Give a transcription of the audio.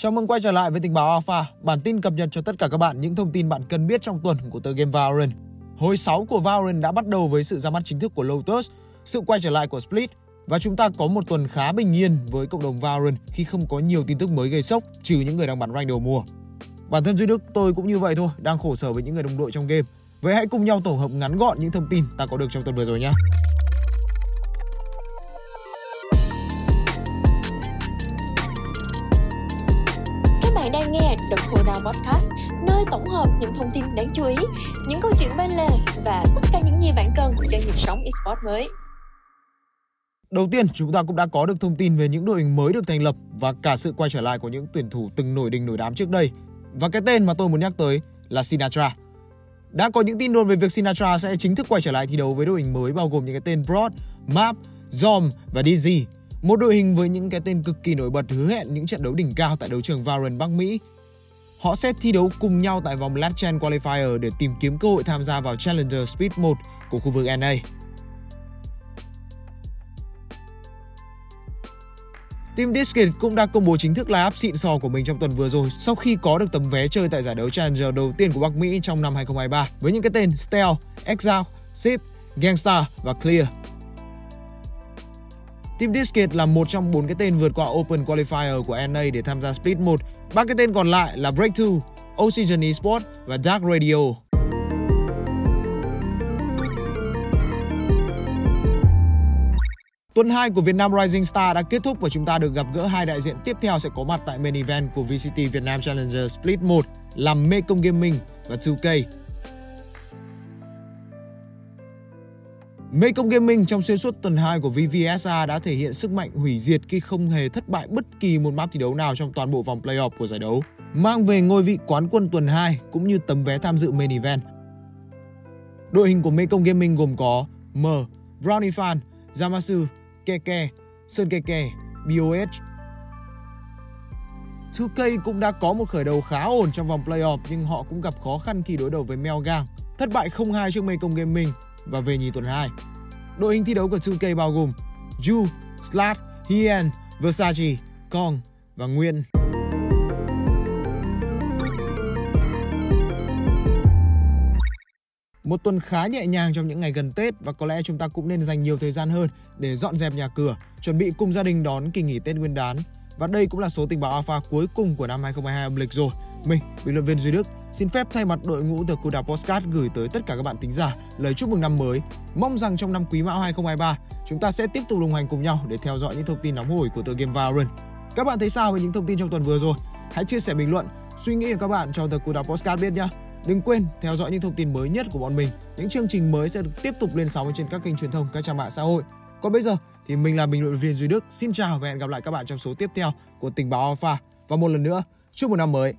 Chào mừng quay trở lại với tình báo Alpha, bản tin cập nhật cho tất cả các bạn những thông tin bạn cần biết trong tuần của tựa game Valorant. Hồi 6 của Valorant đã bắt đầu với sự ra mắt chính thức của Lotus, sự quay trở lại của Split và chúng ta có một tuần khá bình yên với cộng đồng Valorant khi không có nhiều tin tức mới gây sốc trừ những người đang bắn rank đầu mùa. Bản thân Duy Đức tôi cũng như vậy thôi, đang khổ sở với những người đồng đội trong game. Vậy hãy cùng nhau tổng hợp ngắn gọn những thông tin ta có được trong tuần vừa rồi nhé. The Cooldown Podcast, nơi tổng hợp những thông tin đáng chú ý, những câu chuyện bên lề và tất cả những gì bạn cần cho nhịp sống esports mới. Đầu tiên, chúng ta cũng đã có được thông tin về những đội hình mới được thành lập và cả sự quay trở lại của những tuyển thủ từng nổi đình nổi đám trước đây. Và cái tên mà tôi muốn nhắc tới là Sinatra. Đã có những tin đồn về việc Sinatra sẽ chính thức quay trở lại thi đấu với đội hình mới bao gồm những cái tên Broad, Map, Zom và DZ một đội hình với những cái tên cực kỳ nổi bật hứa hẹn những trận đấu đỉnh cao tại đấu trường Valorant Bắc Mỹ. Họ sẽ thi đấu cùng nhau tại vòng Last Chance Qualifier để tìm kiếm cơ hội tham gia vào Challenger Speed 1 của khu vực NA. Team Discus cũng đã công bố chính thức line-up xịn sò của mình trong tuần vừa rồi sau khi có được tấm vé chơi tại giải đấu Challenger đầu tiên của Bắc Mỹ trong năm 2023 với những cái tên Steel, Exile, Sip, Gangstar và Clear. Team Disket là một trong bốn cái tên vượt qua Open Qualifier của NA để tham gia Split 1. Ba cái tên còn lại là Breakthrough, Oxygen Esports và Dark Radio. Tuần 2 của Vietnam Rising Star đã kết thúc và chúng ta được gặp gỡ hai đại diện tiếp theo sẽ có mặt tại main event của VCT Vietnam Challenger Split 1 là Mekong Gaming và 2K. Mekong Gaming trong xuyên suốt tuần 2 của VVSA đã thể hiện sức mạnh hủy diệt khi không hề thất bại bất kỳ một map thi đấu nào trong toàn bộ vòng playoff của giải đấu, mang về ngôi vị quán quân tuần 2 cũng như tấm vé tham dự main event. Đội hình của Mekong Gaming gồm có M, Brownie Fan, Yamasu, Keke, Sơn Keke, BOH. 2K cũng đã có một khởi đầu khá ổn trong vòng playoff nhưng họ cũng gặp khó khăn khi đối đầu với Melgang, thất bại 0-2 trước Mekong Gaming và về nhì tuần 2. Đội hình thi đấu của 2K bao gồm Ju, Slat, Hien, Versace, Kong và Nguyên. Một tuần khá nhẹ nhàng trong những ngày gần Tết và có lẽ chúng ta cũng nên dành nhiều thời gian hơn để dọn dẹp nhà cửa, chuẩn bị cùng gia đình đón kỳ nghỉ Tết Nguyên đán. Và đây cũng là số tình báo alpha cuối cùng của năm 2022 âm lịch rồi. Mình, bình luận viên Duy Đức, xin phép thay mặt đội ngũ The Kuda Postcard gửi tới tất cả các bạn thính giả lời chúc mừng năm mới. Mong rằng trong năm Quý Mão 2023, chúng ta sẽ tiếp tục đồng hành cùng nhau để theo dõi những thông tin nóng hổi của tựa game Valorant. Các bạn thấy sao về những thông tin trong tuần vừa rồi? Hãy chia sẻ bình luận, suy nghĩ của các bạn cho The Kuda Postcard biết nhé. Đừng quên theo dõi những thông tin mới nhất của bọn mình. Những chương trình mới sẽ được tiếp tục lên sóng trên các kênh truyền thông, các trang mạng xã hội. Còn bây giờ thì mình là bình luận viên Duy Đức. Xin chào và hẹn gặp lại các bạn trong số tiếp theo của Tình báo Alpha. Và một lần nữa, chúc một năm mới